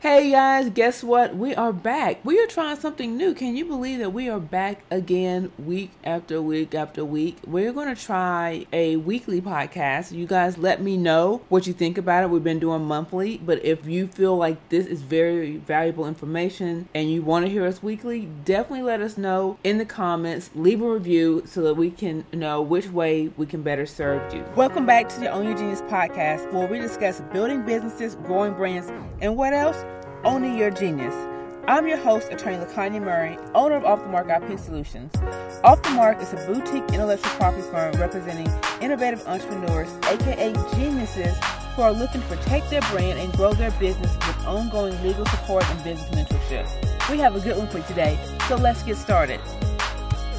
Hey guys, guess what? We are back. We are trying something new. Can you believe that we are back again week after week after week? We're going to try a weekly podcast. You guys let me know what you think about it. We've been doing monthly, but if you feel like this is very valuable information and you want to hear us weekly, definitely let us know in the comments. Leave a review so that we can know which way we can better serve you. Welcome back to the Your Genius podcast where we discuss building businesses, growing brands, and what else? Owning Your Genius. I'm your host, Attorney LaKanya Murray, owner of Off the Mark IP Solutions. Off the Mark is a boutique intellectual property firm representing innovative entrepreneurs, aka geniuses, who are looking to protect their brand and grow their business with ongoing legal support and business mentorship. We have a good one for you today, so let's get started.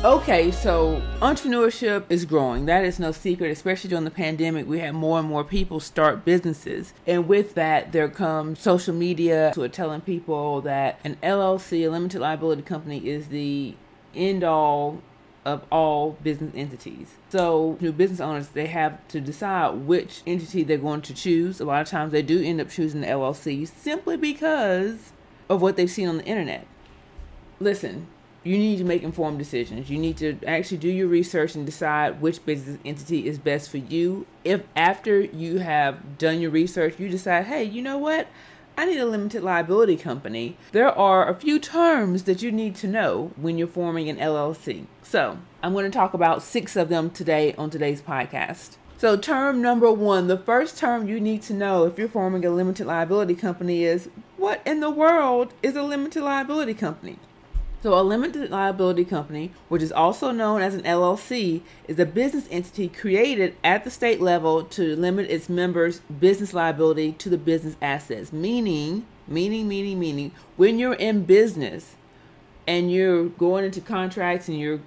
Okay, so entrepreneurship is growing. That is no secret, especially during the pandemic. We had more and more people start businesses. And with that, there comes social media who are telling people that an LLC, a limited liability company, is the end all of all business entities. So, new business owners, they have to decide which entity they're going to choose. A lot of times they do end up choosing the LLC simply because of what they've seen on the internet. Listen, you need to make informed decisions. You need to actually do your research and decide which business entity is best for you. If after you have done your research, you decide, hey, you know what? I need a limited liability company. There are a few terms that you need to know when you're forming an LLC. So, I'm going to talk about six of them today on today's podcast. So, term number one, the first term you need to know if you're forming a limited liability company is what in the world is a limited liability company? So, a limited liability company, which is also known as an LLC, is a business entity created at the state level to limit its members' business liability to the business assets. Meaning, meaning, meaning, meaning, when you're in business and you're going into contracts and you're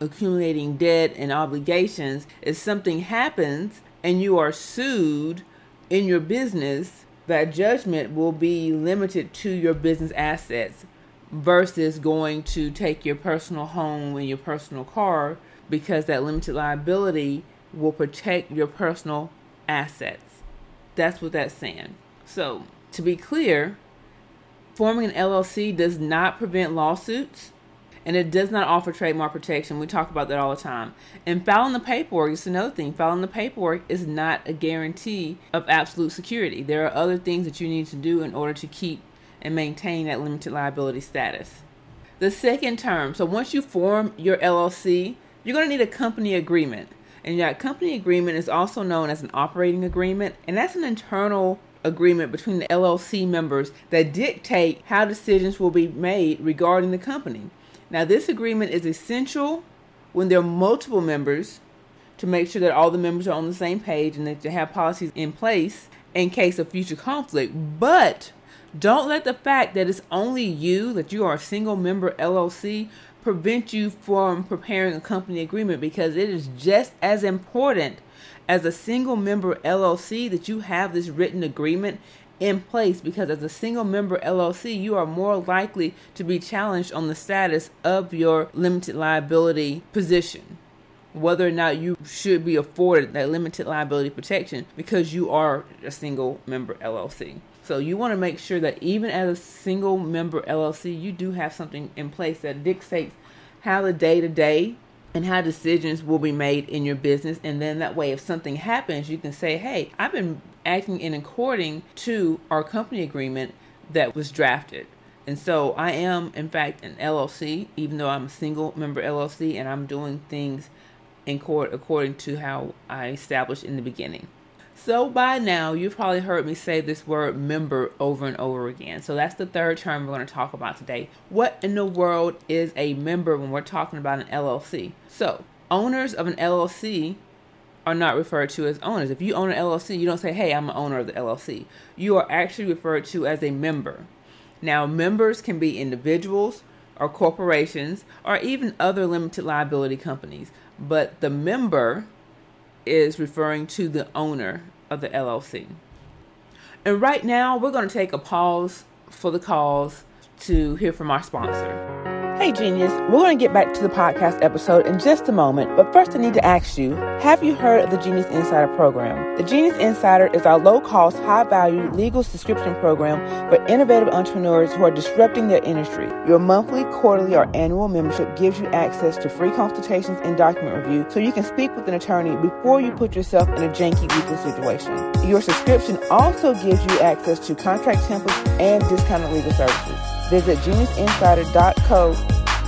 accumulating debt and obligations, if something happens and you are sued in your business, that judgment will be limited to your business assets versus going to take your personal home and your personal car because that limited liability will protect your personal assets. That's what that's saying. So, to be clear, forming an LLC does not prevent lawsuits and it does not offer trademark protection. We talk about that all the time. And filing the paperwork is another thing. Filing the paperwork is not a guarantee of absolute security. There are other things that you need to do in order to keep and maintain that limited liability status. The second term, so once you form your LLC, you're going to need a company agreement. And that company agreement is also known as an operating agreement, and that's an internal agreement between the LLC members that dictate how decisions will be made regarding the company. Now, this agreement is essential when there are multiple members to make sure that all the members are on the same page and that they have policies in place in case of future conflict. But don't let the fact that it's only you, that you are a single member LLC, prevent you from preparing a company agreement because it is just as important as a single member LLC that you have this written agreement in place because as a single member LLC, you are more likely to be challenged on the status of your limited liability position. Whether or not you should be afforded that limited liability protection because you are a single member LLC. So you want to make sure that even as a single member LLC, you do have something in place that dictates how the day to day and how decisions will be made in your business. And then that way, if something happens, you can say, hey, I've been acting in according to our company agreement that was drafted. And so I am, in fact, an LLC, even though I'm a single member LLC and I'm doing things in court according to how I established in the beginning. So by now, you've probably heard me say this word member over and over again. So that's the third term we're going to talk about today. What in the world is a member when we're talking about an LLC? So, owners of an LLC are not referred to as owners. If you own an LLC, you don't say, hey, I'm an owner of the LLC. You are actually referred to as a member. Now, members can be individuals or corporations or even other limited liability companies. But the member is referring to the owner of the LLC. And right now, we're going to take a pause for the calls to hear from our sponsor. Hey genius. We're going to get back to the podcast episode in just a moment, but first I need to ask you have you heard of the Genius Insider program? The Genius Insider is our low cost, high value legal subscription program for innovative entrepreneurs who are disrupting their industry. Your monthly, quarterly, or annual membership gives you access to free consultations and document review so you can speak with an attorney before you put yourself in a janky legal situation. Your subscription also gives you access to contract templates and discounted legal services. Visit geniusinsider.co,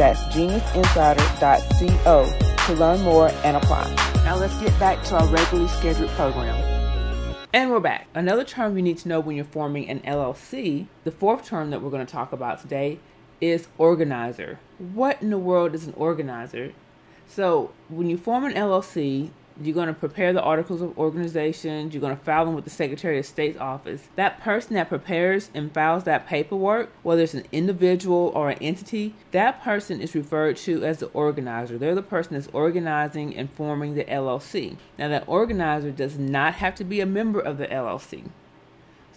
that's geniusinsider.co to learn more and apply. Now let's get back to our regularly scheduled program. And we're back. Another term you need to know when you're forming an LLC, the fourth term that we're going to talk about today, is organizer. What in the world is an organizer? So, when you form an LLC, you're going to prepare the articles of organization. You're going to file them with the Secretary of State's office. That person that prepares and files that paperwork, whether it's an individual or an entity, that person is referred to as the organizer. They're the person that's organizing and forming the LLC. Now, that organizer does not have to be a member of the LLC.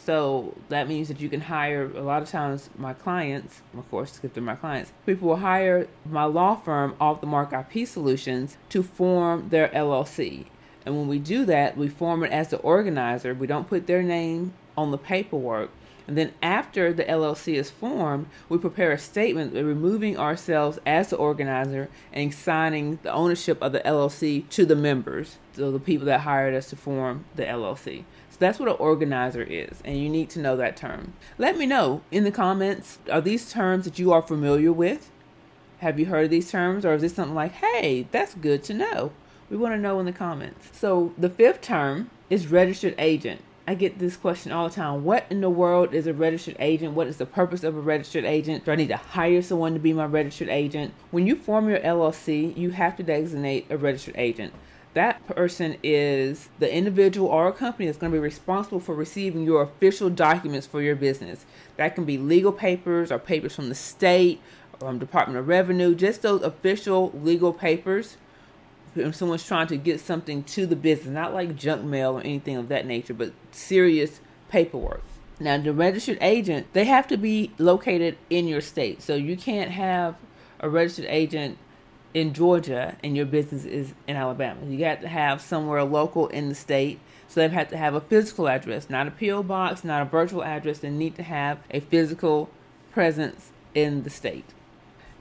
So that means that you can hire a lot of times my clients, of course, if they're my clients, people will hire my law firm off the mark IP solutions to form their LLC. And when we do that, we form it as the organizer. We don't put their name on the paperwork. And then after the LLC is formed, we prepare a statement removing ourselves as the organizer and signing the ownership of the LLC to the members, so the people that hired us to form the LLC. That's what an organizer is, and you need to know that term. Let me know in the comments are these terms that you are familiar with? Have you heard these terms, or is this something like, hey, that's good to know? We want to know in the comments. So the fifth term is registered agent. I get this question all the time. What in the world is a registered agent? What is the purpose of a registered agent? Do I need to hire someone to be my registered agent? When you form your LLC, you have to designate a registered agent that person is the individual or a company that's going to be responsible for receiving your official documents for your business. That can be legal papers or papers from the state from Department of Revenue, just those official legal papers. If someone's trying to get something to the business, not like junk mail or anything of that nature, but serious paperwork. Now, the registered agent, they have to be located in your state. So you can't have a registered agent in Georgia and your business is in Alabama. You got to have somewhere local in the state. So they have had to have a physical address, not a PO box, not a virtual address. They need to have a physical presence in the state.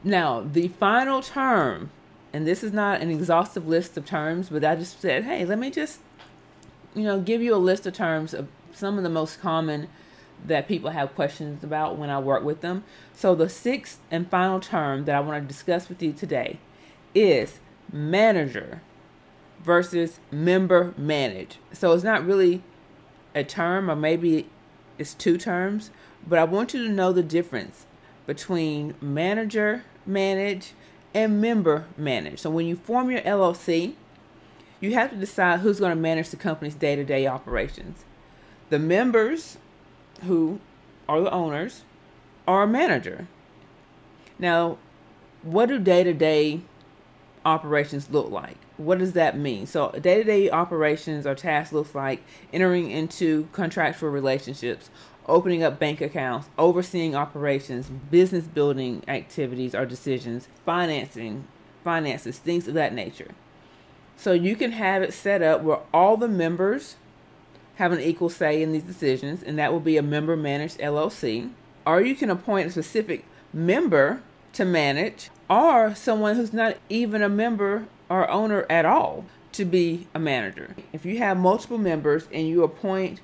Now, the final term, and this is not an exhaustive list of terms, but I just said, hey, let me just, you know, give you a list of terms of some of the most common that people have questions about when I work with them. So the sixth and final term that I want to discuss with you today is manager versus member manage. So it's not really a term, or maybe it's two terms, but I want you to know the difference between manager manage and member manage. So when you form your LLC, you have to decide who's going to manage the company's day to day operations. The members, who are the owners, are a manager. Now, what do day to day operations look like? What does that mean? So, day to day operations or tasks looks like entering into contractual relationships, opening up bank accounts, overseeing operations, business building activities or decisions, financing, finances, things of that nature. So, you can have it set up where all the members have an equal say in these decisions, and that will be a member managed LLC. Or you can appoint a specific member to manage or someone who's not even a member or owner at all to be a manager. If you have multiple members and you appoint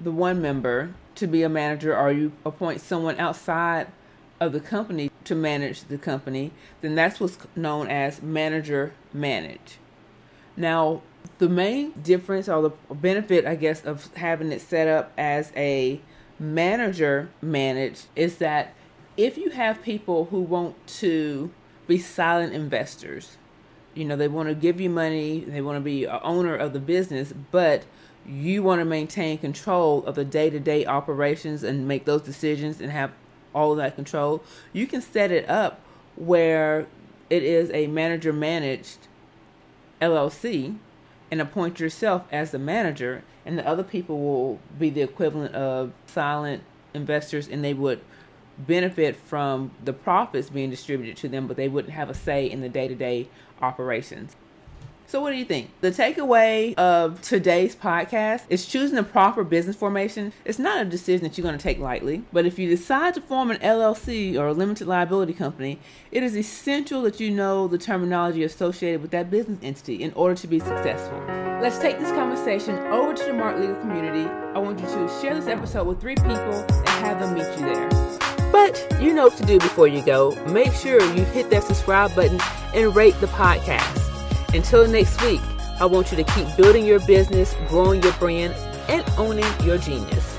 the one member to be a manager or you appoint someone outside of the company to manage the company, then that's what's known as manager manage. Now, the main difference or the benefit, I guess, of having it set up as a manager manage is that if you have people who want to be silent investors, you know, they want to give you money, they want to be an owner of the business, but you want to maintain control of the day to day operations and make those decisions and have all that control, you can set it up where it is a manager managed LLC and appoint yourself as the manager, and the other people will be the equivalent of silent investors and they would benefit from the profits being distributed to them, but they wouldn't have a say in the day to day operations. So, what do you think? The takeaway of today's podcast is choosing the proper business formation. It's not a decision that you're going to take lightly, but if you decide to form an LLC or a limited liability company, it is essential that you know the terminology associated with that business entity in order to be successful. Let's take this conversation over to the Mark Legal community. I want you to share this episode with three people and have them meet you there. But you know what to do before you go. Make sure you hit that subscribe button and rate the podcast. Until next week, I want you to keep building your business, growing your brand, and owning your genius.